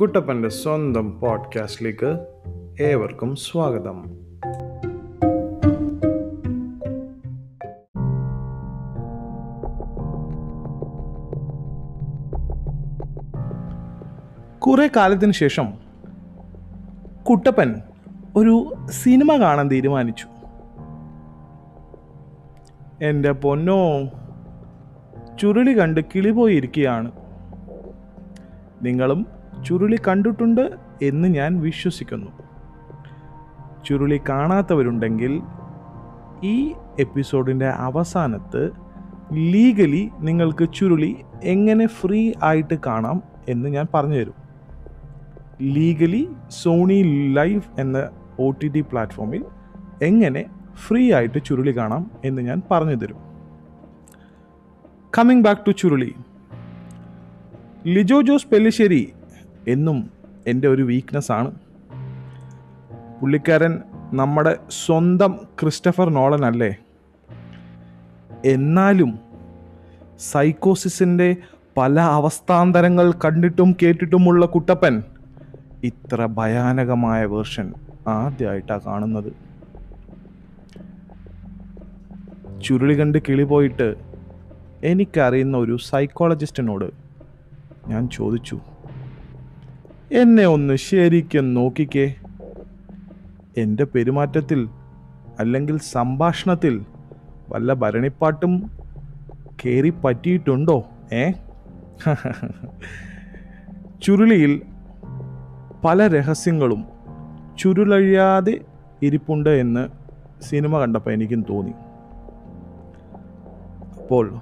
കുട്ടപ്പന്റെ സ്വന്തം പോഡ്കാസ്റ്റിലേക്ക് ഏവർക്കും സ്വാഗതം. കുറേ കാലത്തിന് ശേഷം കുട്ടപ്പൻ ഒരു സിനിമ കാണാൻ തീരുമാനിച്ചു. എന്റെ പൊന്നോ ചുരുളി കണ്ട് കിളി പോയിരിക്കുകയാണ് നിങ്ങളും ചുരുളി കണ്ടിട്ടുണ്ട് എന്ന് ഞാൻ വിശ്വസിക്കുന്നു. ചുരുളി കാണാത്തവരുണ്ടെങ്കിൽ ഈ എപ്പിസോഡിന്റെ അവസാനത്ത് ലീഗലി നിങ്ങൾക്ക് ചുരുളി എങ്ങനെ ഫ്രീ ആയിട്ട് കാണാം എന്ന് ഞാൻ പറഞ്ഞു തരും ലീഗലി സോണി ലൈവ് എന്ന ഒ ടി ടി പ്ലാറ്റ്ഫോമിൽ എങ്ങനെ ഫ്രീ ആയിട്ട് ചുരുളി കാണാം എന്ന് ഞാൻ പറഞ്ഞു തരും coming back to Churuli. Lijo Jose Pellissery എന്നും എന്റെ ഒരു വീക്ക്നെസ്സാണ് പുള്ളിക്കാരൻ നമ്മുടെ സ്വന്തം ക്രിസ്റ്റഫർ നോളൻ അല്ലേ? എന്നാലും സൈക്കോസിസിന്റെ പല അവസ്ഥാന്തരങ്ങൾ കണ്ടിട്ടും കേട്ടിട്ടുമുള്ള കുട്ടപ്പൻ ഇത്ര ഭയാനകമായ വേർഷൻ ആദ്യമായിട്ടാണ് കാണുന്നത്. ചുരുളി കണ്ട് കിളി പോയിട്ട് എനിക്കറിയുന്ന ഒരു സൈക്കോളജിസ്റ്റിനോട് ഞാൻ ചോദിച്ചു. എന്നെ ഒന്ന് ശരിക്കും നോക്കിക്കേ. എന്റെ പെരുമാറ്റത്തിൽ അല്ലെങ്കിൽ സംഭാഷണത്തിൽ വല്ല ഭരണിപ്പാട്ടും കയറി പറ്റിയിട്ടുണ്ടോ ഏ? ചുരുളിയിൽ പല രഹസ്യങ്ങളും ചുരുളഴിയാതെ ഇരിപ്പുണ്ട് എന്ന് സിനിമ കണ്ടപ്പോൾ എനിക്കും തോന്നി. അപ്പോൾ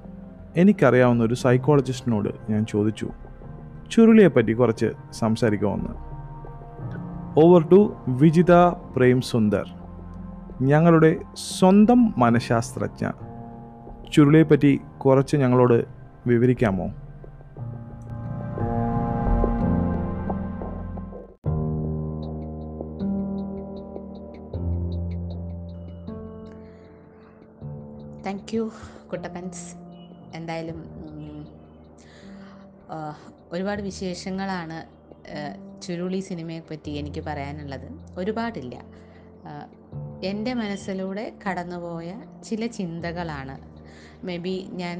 എനിക്കറിയാവുന്ന ഒരു സൈക്കോളജിസ്റ്റിനോട് ഞാൻ ചോദിച്ചു ചുരുളിയെ പറ്റി കുറച്ച് സംസാരിക്കുമെന്ന് ഓവർ ടു വിജിത പ്രേം സുന്ദർ. ഞങ്ങളുടെ സ്വന്തം മനഃശാസ്ത്രജ്ഞ. ചുരുളിയെ പറ്റി കുറച്ച് ഞങ്ങളോട് വിവരിക്കാമോ? താങ്ക് യു കുട്ടപ്പൻസ് എന്തായാലും ഒരുപാട് വിശേഷങ്ങളാണ് ചുരുളി സിനിമയെ പറ്റി എനിക്ക് പറയാനുള്ളത്. ഒരുപാടില്ല. എന്റെ മനസ്സിലൂടെ കടന്നുപോയ ചില ചിന്തകളാണ്. മേ ബി ഞാൻ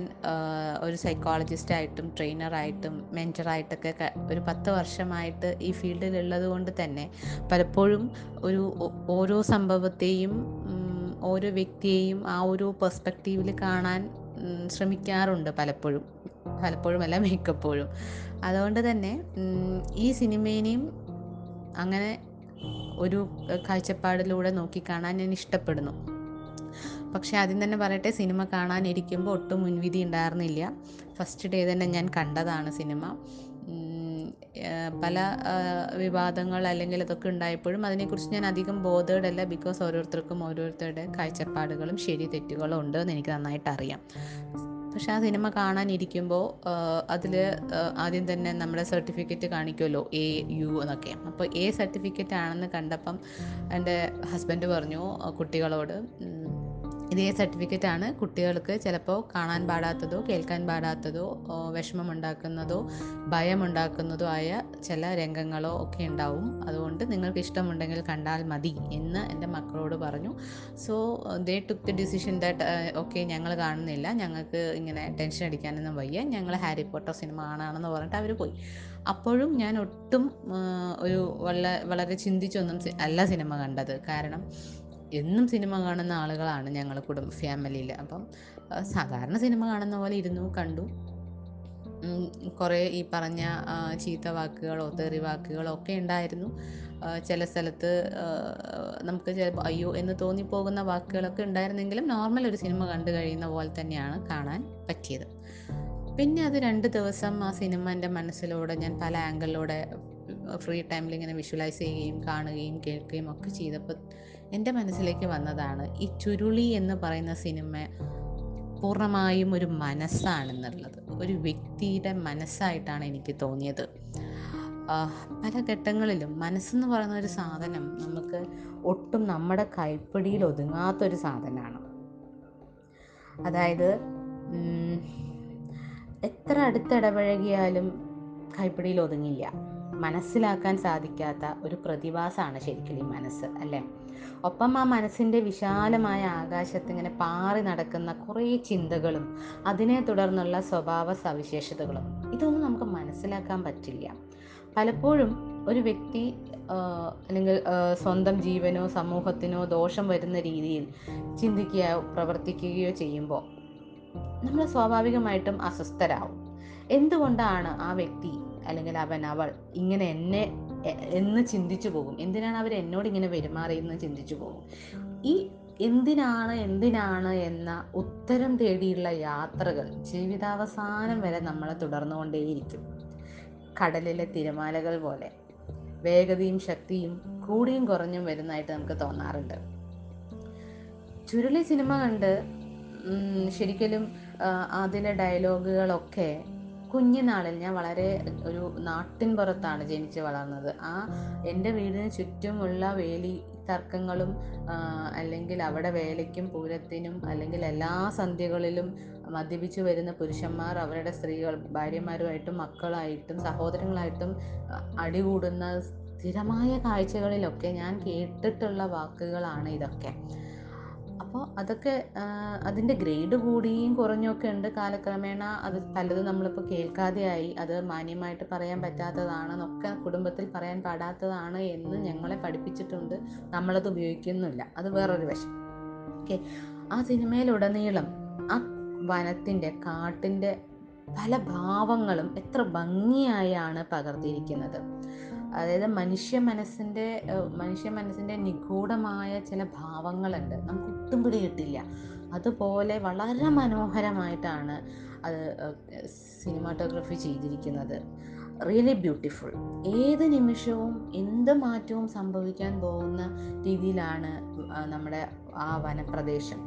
ഒരു സൈക്കോളജിസ്റ്റായിട്ടും ട്രെയിനറായിട്ടും മെന്ററായിട്ടൊക്കെ ഒരു പത്ത് വർഷമായിട്ട് ഈ ഫീൽഡിലുള്ളത് കൊണ്ട് തന്നെ പലപ്പോഴും ഒരു ഓരോ സംഭവത്തെയും ഓരോ വ്യക്തിയെയും ആ ഒരു പെർസ്പെക്റ്റീവിൽ കാണാൻ ശ്രമിക്കാറുണ്ട് പലപ്പോഴും. പലപ്പോഴും അല്ല മിക്കപ്പോഴും. അതുകൊണ്ട് തന്നെ ഈ സിനിമേനെയും അങ്ങനെ ഒരു കാഴ്ചപ്പാടിലൂടെ നോക്കിക്കാണാൻ ഞാൻ ഇഷ്ടപ്പെടുന്നു. പക്ഷേ ആദ്യം തന്നെ പറയട്ടെ സിനിമ കാണാനിരിക്കുമ്പോൾ ഒട്ടും മുൻവിധി ഉണ്ടായിരുന്നില്ല. ഫസ്റ്റ് ഡേ തന്നെ ഞാൻ കണ്ടതാണ് സിനിമ. പല വിവാദങ്ങൾ അല്ലെങ്കിൽ അതൊക്കെ ഉണ്ടായപ്പോഴും അതിനെക്കുറിച്ച് ഞാൻ അധികം ബോധേഡ് അല്ല. ബിക്കോസ് ഓരോരുത്തർക്കും ഓരോരുത്തരുടെ കാഴ്ചപ്പാടുകളും ശരി തെറ്റുകളും ഉണ്ട് എന്ന് എനിക്ക് നന്നായിട്ട് അറിയാം പക്ഷെ ആ സിനിമ കാണാനിരിക്കുമ്പോൾ അതിൽ ആദ്യം തന്നെ നമ്മുടെ സർട്ടിഫിക്കറ്റ് കാണിക്കുമല്ലോ എ യു എന്നൊക്കെ. അപ്പോൾ എ സർട്ടിഫിക്കറ്റ് ആണെന്ന് കണ്ടപ്പം എന്റെ ഹസ്ബൻഡ് പറഞ്ഞു കുട്ടികളോട് ഇതേ ആണ് കുട്ടികൾക്ക് ചിലപ്പോൾ കാണാൻ പാടാത്തതോ കേൾക്കാൻ പാടാത്തതോ വിഷമമുണ്ടാക്കുന്നതോ ഭയമുണ്ടാക്കുന്നതോ ആയ ചില രംഗങ്ങളോ ഒക്കെ ഉണ്ടാവും. അതുകൊണ്ട് നിങ്ങൾക്ക് ഇഷ്ടമുണ്ടെങ്കിൽ കണ്ടാൽ മതി എന്ന് എന്റെ മക്കളോട് പറഞ്ഞു. So they took the decision that okay ഞങ്ങൾ കാണുന്നില്ല. ഞങ്ങൾക്ക് ഇങ്ങനെ ടെൻഷൻ അടിക്കാനൊന്നും വയ്യ. ഞങ്ങൾ ഹാരി പോട്ടർ സിനിമ കാണാണെന്ന് പറഞ്ഞിട്ട് അവർ പോയി. അപ്പോഴും ഞാൻ ഒട്ടും ഒരു വളരെ വളരെ ചിന്തിച്ചൊന്നും അല്ല സിനിമ കണ്ടത്. കാരണം എന്നും സിനിമ കാണുന്ന ആളുകളാണ് ഞങ്ങൾ കുടുംബ ഫാമിലിയിൽ അപ്പം സാധാരണ സിനിമ കാണുന്ന പോലെ ഇരുന്നു കണ്ടു. കുറേ ഈ പറഞ്ഞ ചീത്ത വാക്കുകളോ തെറി വാക്കുകളോ ഒക്കെ ഉണ്ടായിരുന്നു. ചില സ്ഥലത്ത് നമുക്ക് അയ്യോ എന്ന് തോന്നിപ്പോകുന്ന വാക്കുകളൊക്കെ ഉണ്ടായിരുന്നെങ്കിലും നോർമൽ ഒരു സിനിമ കണ്ടു കഴിയുന്ന പോലെ തന്നെയാണ് കാണാൻ പറ്റിയത്. പിന്നെ അത് രണ്ട് ദിവസം ആ സിനിമ എന്റെ മനസ്സിലൂടെ ഞാൻ പല ആംഗിളിലൂടെ ഫ്രീ ടൈമിൽ ഇങ്ങനെ വിഷ്വലൈസ് ചെയ്യുകയും കാണുകയും കേൾക്കുകയും ഒക്കെ ചെയ്തപ്പോൾ എന്റെ മനസ്സിലേക്ക് വന്നതാണ് ഈ ചുരുളി എന്ന് പറയുന്ന സിനിമ പൂർണമായും ഒരു മനസ്സാണെന്നുള്ളത്. ഒരു വ്യക്തിയുടെ മനസ്സായിട്ടാണ് എനിക്ക് തോന്നിയത്. പല ഘട്ടങ്ങളിലും മനസ്സെന്ന് പറയുന്ന ഒരു സാധനം നമുക്ക് ഒട്ടും നമ്മുടെ കൈപ്പിടിയിൽ ഒതുങ്ങാത്തൊരു സാധനമാണ്. അതായത് എത്ര അടുത്തിടപഴകിയാലും കൈപ്പിടിയിൽ ഒതുങ്ങില്ല. മനസ്സിലാക്കാൻ സാധിക്കാത്ത ഒരു പ്രതിഭാസമാണ് ശരിക്കും ഈ മനസ്സ് അല്ലേ? ഒപ്പം ആ മനസ്സിന്റെ വിശാലമായ ആകാശത്ത് ഇങ്ങനെ പാറി നടക്കുന്ന കുറേ ചിന്തകളും അതിനെ തുടർന്നുള്ള സ്വഭാവ സവിശേഷതകളും ഇതൊന്നും നമുക്ക് മനസ്സിലാക്കാൻ പറ്റില്ല. പലപ്പോഴും ഒരു വ്യക്തി അല്ലെങ്കിൽ സ്വന്തം ജീവനോ സമൂഹത്തിനോ ദോഷം വരുന്ന രീതിയിൽ ചിന്തിക്കുകയോ പ്രവർത്തിക്കുകയോ ചെയ്യുമ്പോൾ നമ്മൾ സ്വാഭാവികമായിട്ടും അസ്വസ്ഥരാകും എന്തുകൊണ്ടാണ് ആ വ്യക്തി അല്ലെങ്കിൽ അവൻ അവൾ ഇങ്ങനെ എന്നെ എന്ന് ചിന്തിച്ചു പോകും. എന്തിനാണ് അവർ എന്നോട് ഇങ്ങനെ പെരുമാറിയെന്ന് ചിന്തിച്ചു പോകും? ഈ എന്തിനാണ് എന്തിനാണ് എന്ന ഉത്തരം തേടിയുള്ള യാത്രകൾ ജീവിതാവസാനം വരെ നമ്മളെ തുടർന്നുകൊണ്ടേയിരിക്കും. കടലിലെ തിരമാലകൾ പോലെ വേഗതയും ശക്തിയും കൂടിയും കുറഞ്ഞും വരുന്നതായിട്ട് നമുക്ക് തോന്നാറുണ്ട്. ചുരുളി സിനിമ കണ്ട് ശരിക്കലും അതിലെ ഡയലോഗുകളൊക്കെ കുഞ്ഞുനാളിൽ ഞാൻ വളരെ ഒരു നാട്ടിൻ പുറത്താണ് ജനിച്ച് വളർന്നത്. ആ എന്റെ വീടിന് ചുറ്റുമുള്ള വേലി തർക്കങ്ങളും അല്ലെങ്കിൽ അവിടെ വേലയ്ക്കും പൂരത്തിനും അല്ലെങ്കിൽ എല്ലാ സന്ധ്യകളിലും മദ്യപിച്ചു വരുന്ന പുരുഷന്മാർ അവരുടെ സ്ത്രീകൾ ഭാര്യമാരുമായിട്ടും മക്കളായിട്ടും സഹോദരങ്ങളായിട്ടും അടികൂടുന്ന സ്ഥിരമായ കാഴ്ചകളിലൊക്കെ ഞാൻ കേട്ടിട്ടുള്ള വാക്കുകളാണ് ഇതൊക്കെ. അപ്പോൾ അതൊക്കെ അതിന്റെ ഗ്രേഡ് കൂടിയും കുറഞ്ഞൊക്കെ ഉണ്ട് കാലക്രമേണ. അത് പലതും നമ്മളിപ്പോൾ കേൾക്കാതെയായി. അത് മാന്യമായിട്ട് പറയാൻ പറ്റാത്തതാണ് പറ്റാത്തതാണെന്നൊക്കെ കുടുംബത്തിൽ പറയാൻ പാടാത്തതാണ് എന്ന് ഞങ്ങളെ പഠിപ്പിച്ചിട്ടുണ്ട്. നമ്മളത് ഉപയോഗിക്കുന്നില്ല. അത് വേറൊരു വശം. ഓക്കെ. ആ സിനിമയിലുടനീളം ആ വനത്തിന്റെ കാട്ടിന്റെ പല ഭാവങ്ങളും എത്ര ഭംഗിയായാണ് പകർത്തിയിരിക്കുന്നത്. അതായത് മനുഷ്യ മനസ്സിന്റെ മനുഷ്യ മനസ്സിന്റെ നിഗൂഢമായ ചില ഭാവങ്ങളുണ്ട്. നമുക്ക് ഒട്ടും പിടികിട്ടില്ല. അതുപോലെ വളരെ മനോഹരമായിട്ടാണ് അത് സിനിമാറ്റോഗ്രഫി ചെയ്തിരിക്കുന്നത്. Really beautiful. ഏത് നിമിഷവും എന്ത് മാറ്റവും സംഭവിക്കാൻ പോകുന്ന രീതിയിലാണ് നമ്മുടെ ആ വനപ്രദേശം.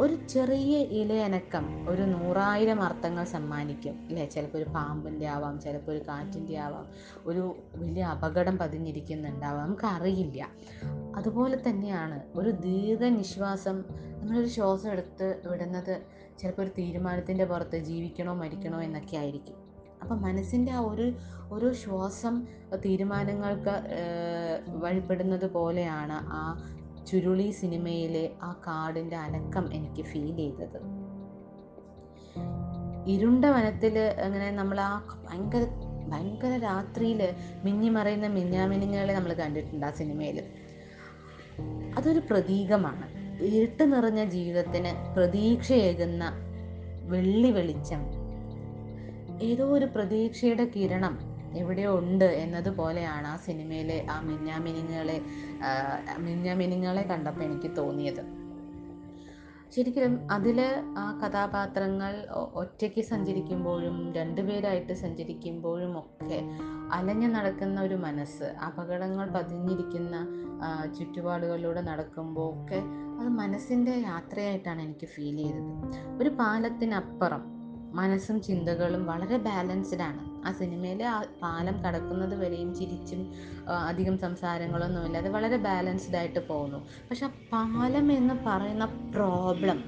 ഒരു ചെറിയ ഇലയനക്കം ഒരു നൂറായിരം അർത്ഥങ്ങൾ സമ്മാനിക്കും അല്ലേ? ചിലപ്പോൾ ഒരു പാമ്പിന്റെ ആവാം ചിലപ്പോൾ ഒരു കാറ്റിന്റെ ആവാം ഒരു വലിയ അപകടം പതിഞ്ഞിരിക്കുന്നുണ്ടാവാം നമുക്കറിയില്ല. അതുപോലെ തന്നെയാണ് ഒരു ദീർഘനിശ്വാസം നമ്മളൊരു ശ്വാസം എടുത്ത് വിടുന്നത് ചിലപ്പോൾ ഒരു തീരുമാനത്തിന്റെ പുറത്ത് ജീവിക്കണോ മരിക്കണോ എന്നൊക്കെ ആയിരിക്കും. അപ്പം മനസ്സിന്റെ ആ ഒരു ഒരു ശ്വാസം തീരുമാനങ്ങൾക്ക് വഴിപ്പെടുന്നത് പോലെയാണ് ആ ചുരുളി സിനിമയിലെ ആ കാടിന്റെ അനക്കം എനിക്ക് ഫീൽ ചെയ്തത്. ഇരുണ്ട വനത്തിൽ അങ്ങനെ നമ്മൾ ആ ഭയങ്കര ഭയങ്കര രാത്രിയിൽ മിന്നിമറയുന്ന മിന്നാമിനുങ്ങളെ നമ്മൾ കണ്ടിട്ടുണ്ട് ആ സിനിമയിൽ അതൊരു പ്രതീകമാണ്. ഇരുട്ട് നിറഞ്ഞ ജീവിതത്തിന് പ്രതീക്ഷയേകുന്ന വെള്ളി വെളിച്ചം. ഏതോ ഒരു പ്രതീക്ഷയുടെ കിരണം എവിടെയോ ഉണ്ട് എന്നതുപോലെയാണ് ആ സിനിമയിലെ ആ മിന്നാമിനുങ്ങളെ മിന്നാമിനിങ്ങളെ കണ്ടപ്പോൾ എനിക്ക് തോന്നിയത്. ശരിക്കും അതിൽ ആ കഥാപാത്രങ്ങൾ ഒറ്റയ്ക്ക് സഞ്ചരിക്കുമ്പോഴും രണ്ടുപേരായിട്ട് സഞ്ചരിക്കുമ്പോഴും ഒക്കെ അലഞ്ഞു നടക്കുന്ന ഒരു മനസ്സ് അപകടങ്ങൾ പതിഞ്ഞിരിക്കുന്ന ചുറ്റുപാടുകളിലൂടെ നടക്കുമ്പോൾ ഒക്കെ അത് മനസ്സിന്റെ യാത്രയായിട്ടാണ് എനിക്ക് ഫീൽ ചെയ്തത്. ഒരു പാലത്തിനപ്പുറം മനസ്സും ചിന്തകളും വളരെ ബാലൻസ്ഡ് ആണ്. ആ സിനിമയിൽ ആ പാലം കടക്കുന്നത് വരെയും ചിരിച്ചും അധികം സംസാരങ്ങളൊന്നുമില്ല അത് വളരെ ബാലൻസ്ഡ് ആയിട്ട് പോകുന്നു. പക്ഷെ ആ പാലം എന്ന് പറയുന്ന പ്രോബ്ലം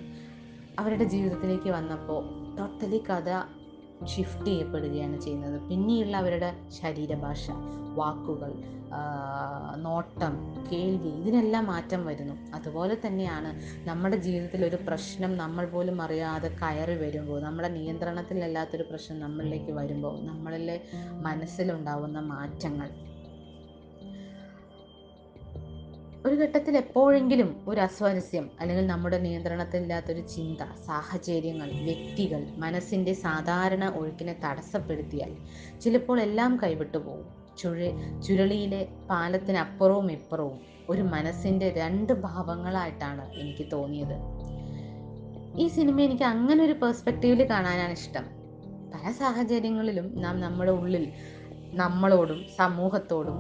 അവരുടെ ജീവിതത്തിലേക്ക് വന്നപ്പോൾ ടോട്ടലി കഥ ഷിഫ്റ്റ് ചെയ്യപ്പെടുകയാണ് ചെയ്യുന്നത്. പിന്നെയുള്ള അവരുടെ ശരീരഭാഷ വാക്കുകൾ നോട്ടം കേൾവി ഇതിനെല്ലാം മാറ്റം വരുന്നു. അതുപോലെ തന്നെയാണ് നമ്മുടെ ജീവിതത്തിൽ ഒരു പ്രശ്നം നമ്മൾ പോലും അറിയാതെ കയറി വരുമ്പോൾ നമ്മുടെ നിയന്ത്രണത്തിലല്ലാത്തൊരു പ്രശ്നം നമ്മളിലേക്ക് വരുമ്പോൾ നമ്മളിലെ മനസ്സിലുണ്ടാവുന്ന മാറ്റങ്ങൾ ഒരു ഘട്ടത്തിൽ എപ്പോഴെങ്കിലും ഒരു അസ്വാരസ്യം അല്ലെങ്കിൽ നമ്മുടെ നിയന്ത്രണത്തിലില്ലാത്തൊരു ചിന്ത സാഹചര്യങ്ങൾ വ്യക്തികൾ മനസ്സിന്റെ സാധാരണ ഒഴുക്കിനെ തടസ്സപ്പെടുത്തിയാൽ ചിലപ്പോൾ എല്ലാം കൈവിട്ടു പോകും ചുഴ ചുരുളിയിലെ പാലത്തിനപ്പുറവും ഇപ്പുറവും ഒരു മനസ്സിന്റെ രണ്ട് ഭാവങ്ങളായിട്ടാണ് എനിക്ക് തോന്നിയത്. ഈ സിനിമ എനിക്ക് അങ്ങനെ ഒരു പേഴ്സ്പെക്റ്റീവിൽ കാണാനാണ് ഇഷ്ടം. പല സാഹചര്യങ്ങളിലും നാം നമ്മുടെ ഉള്ളിൽ നമ്മളോടും സമൂഹത്തോടും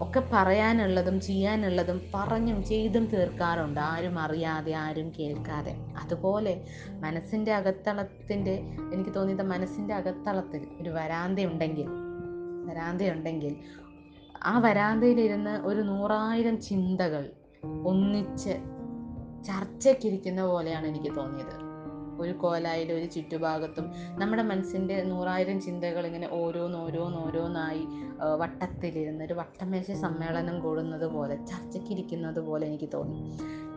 ഒക്കെ പറയാനുള്ളതും ചെയ്യാനുള്ളതും പറഞ്ഞും ചെയ്തും തീർക്കാറുണ്ട്. ആരും അറിയാതെ ആരും കേൾക്കാതെ. അതുപോലെ മനസ്സിന്റെ അകത്തളത്തിന്റെ എനിക്ക് തോന്നിയത് മനസ്സിന്റെ അകത്തളത്തിൽ ഒരു വരാന്തയുണ്ടെങ്കിൽ വരാന്തയുണ്ടെങ്കിൽ ആ വരാന്തയിലിരുന്ന് ഒരു നൂറായിരം ചിന്തകൾ ഒന്നിച്ച് ചർച്ചയ്ക്കിരിക്കുന്ന പോലെയാണ് എനിക്ക് തോന്നിയത്. ഒരു കോലായാലും ഒരു ചുറ്റുഭാഗത്തും നമ്മുടെ മനസ്സിന്റെ നൂറായിരം ചിന്തകൾ ഇങ്ങനെ ഓരോന്നോരോന്നോരോന്നായി വട്ടത്തിലിരുന്ന് ഒരു വട്ടമേശ സമ്മേളനം കൂടുന്നത് പോലെ ചർച്ചയ്ക്കിരിക്കുന്നത് പോലെ എനിക്ക് തോന്നി.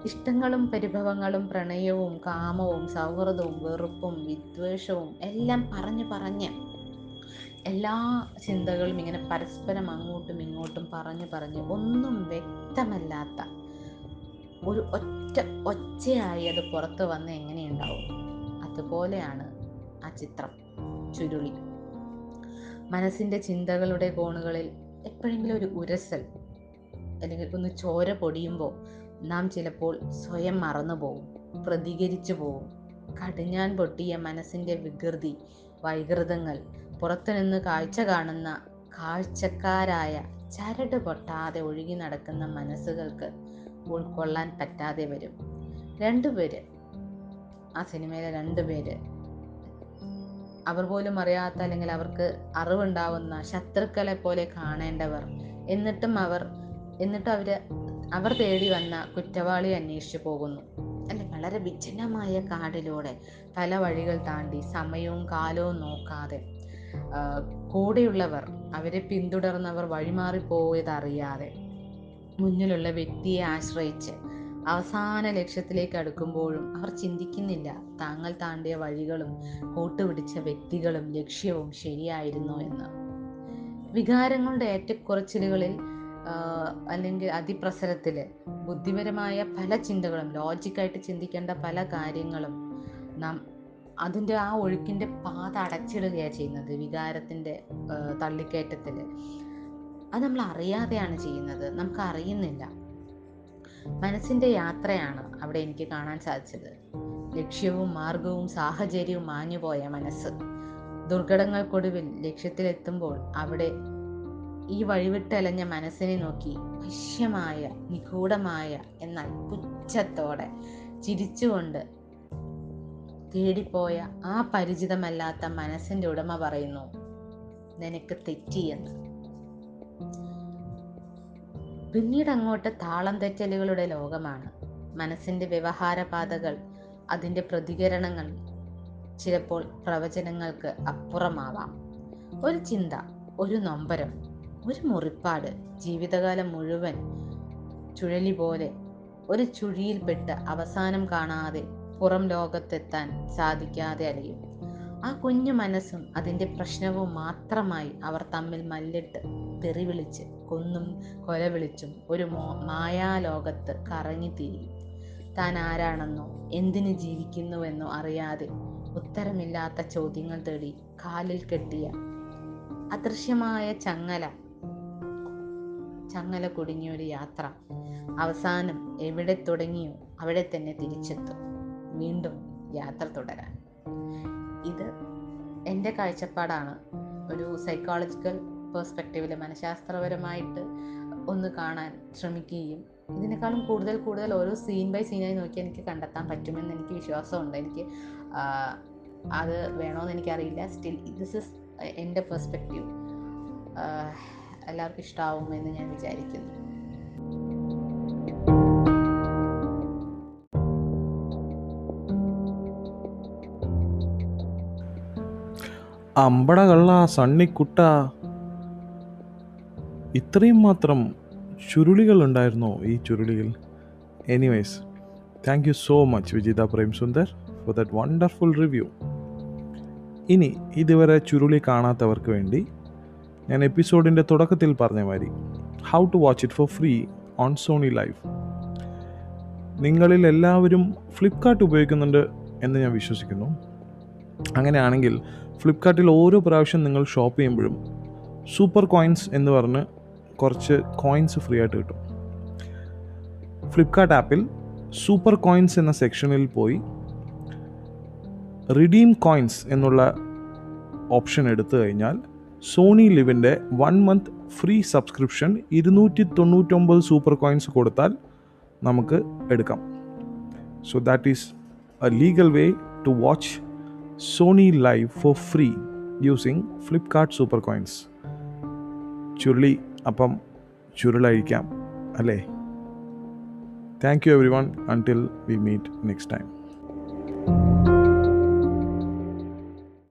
ഇഷ്ടങ്ങളും പരിഭവങ്ങളും പ്രണയവും കാമവും സൗഹൃദവും വെറുപ്പും വിദ്വേഷവും എല്ലാം പറഞ്ഞു പറഞ്ഞ് എല്ലാ ചിന്തകളും ഇങ്ങനെ പരസ്പരം അങ്ങോട്ടും ഇങ്ങോട്ടും പറഞ്ഞു പറഞ്ഞ് ഒന്നും വ്യക്തമല്ലാത്ത ഒരു ഒറ്റ ഒച്ചയായി അത് പുറത്ത് വന്ന് എങ്ങനെയുണ്ടാവും? അതുപോലെയാണ് ആ ചിത്രം. ചുരുളി. മനസ്സിന്റെ ചിന്തകളുടെ കോണുകളിൽ എപ്പോഴെങ്കിലും ഒരു ഉരസൽ അല്ലെങ്കിൽ ഒന്ന് ചോര പൊടിയുമ്പോൾ നാം ചിലപ്പോൾ സ്വയം മറന്നു പോകും പ്രതികരിച്ചു പോകും കടിഞ്ഞാൻ പൊട്ടിയ മനസ്സിന്റെ വികൃതി വൈകൃതങ്ങൾ പുറത്തുനിന്ന് കാഴ്ച കാണുന്ന കാഴ്ചക്കാരായ ചരട് പൊട്ടാതെ ഒഴുകി നടക്കുന്ന മനസ്സുകൾക്ക് ഉൾക്കൊള്ളാൻ പറ്റാതെ വരും. രണ്ടുപേര് ആ സിനിമയിലെ രണ്ടുപേര് അവർ പോലും അറിയാത്ത അല്ലെങ്കിൽ അവർക്ക് അറിവുണ്ടാവുന്ന ശത്രുക്കളെ പോലെ കാണേണ്ടവർ. എന്നിട്ടും അവർ എന്നിട്ടും അവർ അവർ തേടി വന്ന കുറ്റവാളി അന്വേഷിച്ചു പോകുന്നു. അല്ലെ വളരെ വിജനമായ കാടിലൂടെ പല വഴികൾ താണ്ടി സമയവും കാലവും നോക്കാതെ കൂടെയുള്ളവർ അവരെ പിന്തുടർന്നവർ വഴിമാറിപ്പോയതറിയാതെ മുന്നിലുള്ള വ്യക്തിയെ ആശ്രയിച്ച് അവസാന ലക്ഷ്യത്തിലേക്ക് അടുക്കുമ്പോഴും അവർ ചിന്തിക്കുന്നില്ല. താങ്കൾ താണ്ടിയ വഴികളും കൂട്ടുപിടിച്ച വ്യക്തികളും ലക്ഷ്യവും ശരിയായിരുന്നോ എന്ന്. വികാരങ്ങളുടെ ഏറ്റക്കുറച്ചിലുകളിൽ അല്ലെങ്കിൽ അതിപ്രസരത്തിൽ ബുദ്ധിപരമായ പല ചിന്തകളും ലോജിക്കായിട്ട് ചിന്തിക്കേണ്ട പല കാര്യങ്ങളും നാം അതിന്റെ ആ ഒഴുക്കിന്റെ പാത അടച്ചിടുകയാണ് ചെയ്യുന്നത്. വികാരത്തിന്റെ തള്ളിക്കയറ്റത്തിൽ അത് നമ്മൾ അറിയാതെയാണ് ചെയ്യുന്നത്. നമുക്ക് അറിയുന്നില്ല. മനസ്സിന്റെ യാത്രയാണ് അവിടെ എനിക്ക് കാണാൻ സാധിച്ചത്. ലക്ഷ്യവും മാർഗവും സാഹചര്യവും മാഞ്ഞുപോയ മനസ്സ്. ദുർഘടങ്ങൾക്കൊടുവിൽ ലക്ഷ്യത്തിലെത്തുമ്പോൾ അവിടെ ഈ വഴിവിട്ടലഞ്ഞ മനസ്സിനെ നോക്കി വശ്യമായ നിഗൂഢമായ എന്നാൽ പുച്ഛത്തോടെ ചിരിച്ചുകൊണ്ട് തേടിപ്പോയ ആ പരിചിതമല്ലാത്ത മനസ്സിന്റെ ഉടമ പറയുന്നു നിനക്ക് തെറ്റിയെന്ന്. പിന്നീട് അങ്ങോട്ട് താളം തെറ്റലുകളുടെ ലോകമാണ്. മനസ്സിന്റെ വ്യവഹാരപാതകൾ അതിന്റെ പ്രതികരണങ്ങൾ ചിലപ്പോൾ പ്രവചനങ്ങൾക്ക് അപ്പുറമാവാം. ഒരു ചിന്ത ഒരു നൊമ്പരം ഒരു മുറിപ്പാട് ജീവിതകാലം മുഴുവൻ ചുഴലി പോലെ ഒരു ചുഴിയിൽപ്പെട്ട് അവസാനം കാണാതെ പുറം ലോകത്തെത്താൻ സാധിക്കാതെ അലയും. ആ കുഞ്ഞു മനസ്സും അതിന്റെ പ്രശ്നവും മാത്രമായി അവർ തമ്മിൽ മല്ലിട്ട് തെറി വിളിച്ച് കൊന്നും കൊല വിളിച്ചും ഒരു മായാലോകത്ത് കറങ്ങിത്തിരിയും. താൻ ആരാണെന്നോ എന്തിനു ജീവിക്കുന്നുവെന്നോ അറിയാതെ ഉത്തരമില്ലാത്ത ചോദ്യങ്ങൾ തേടി കാലിൽ കെട്ടിയ അദൃശ്യമായ ചങ്ങല ചങ്ങല കുടുങ്ങിയൊരു യാത്ര അവസാനം എവിടെ തുടങ്ങിയോ അവിടെ തന്നെ തിരിച്ചെത്തും. വീണ്ടും യാത്ര തുടരാൻ. ഇത് എന്റെ കാഴ്ചപ്പാടാണ്. ഒരു സൈക്കോളജിക്കൽ പേഴ്സ്പെക്റ്റീവിൽ മനഃശാസ്ത്രപരമായിട്ട് ഒന്ന് കാണാൻ ശ്രമിക്കുകയും ഇതിനേക്കാളും കൂടുതൽ കൂടുതൽ ഓരോ സീൻ ബൈ സീനായി നോക്കി എനിക്ക് കണ്ടെത്താൻ പറ്റുമെന്ന് എനിക്ക് വിശ്വാസമുണ്ട്. എനിക്ക് അത് അത് വേണമെന്ന് എനിക്കറിയില്ല. സ്റ്റിൽ ദിസ് ഇസ് എന്റെ പെർസ്പെക്റ്റീവ് എല്ലാവർക്കും ഇഷ്ടമാവുമെന്ന് ഞാൻ വിചാരിക്കുന്നു. അമ്പട കള്ള സണ്ണിക്കുട്ട. ഇത്രയും മാത്രം ചുരുളികൾ ഉണ്ടായിരുന്നോ ഈ ചുരുളിയിൽ? Anyways thank you so much Vijitha Prem Sundar for that wonderful review ഇനി ഇതുവരെ ചുരുളി കാണാത്തവർക്ക് വേണ്ടി ഞാൻ എപ്പിസോഡിന്റെ തുടക്കത്തിൽ പറഞ്ഞ മാതിരി how to watch it for free on Sony Liv നിങ്ങളിൽ എല്ലാവരും ഫ്ലിപ്കാർട്ട് ഉപയോഗിക്കുന്നുണ്ട് എന്ന് ഞാൻ വിശ്വസിക്കുന്നു. അങ്ങനെയാണെങ്കിൽ ഫ്ലിപ്കാർട്ടിൽ ഓരോ പ്രാവശ്യം നിങ്ങൾ ഷോപ്പ് ചെയ്യുമ്പോഴും സൂപ്പർ കോയിൻസ് എന്ന് പറഞ്ഞ് കുറച്ച് കോയിൻസ് ഫ്രീ ആയിട്ട് കിട്ടും. ഫ്ലിപ്കാർട്ട് ആപ്പിൽ സൂപ്പർ കോയിൻസ് എന്ന സെക്ഷനിൽ പോയി റിഡീം കോയിൻസ് എന്നുള്ള ഓപ്ഷൻ എടുത്തു കഴിഞ്ഞാൽ സോണി ലിവിന്റെ വൺ മന്ത് ഫ്രീ സബ്സ്ക്രിപ്ഷൻ ഇരുന്നൂറ്റി തൊണ്ണൂറ്റൊമ്പത് സൂപ്പർ കോയിൻസ് കൊടുത്താൽ നമുക്ക് എടുക്കാം. So that is a legal way to watch Sony Liv for free using Flipkart super coins Churuli അപ്പം ചുരുളഴിക്കാം അല്ലേ? Thank you everyone until we meet next time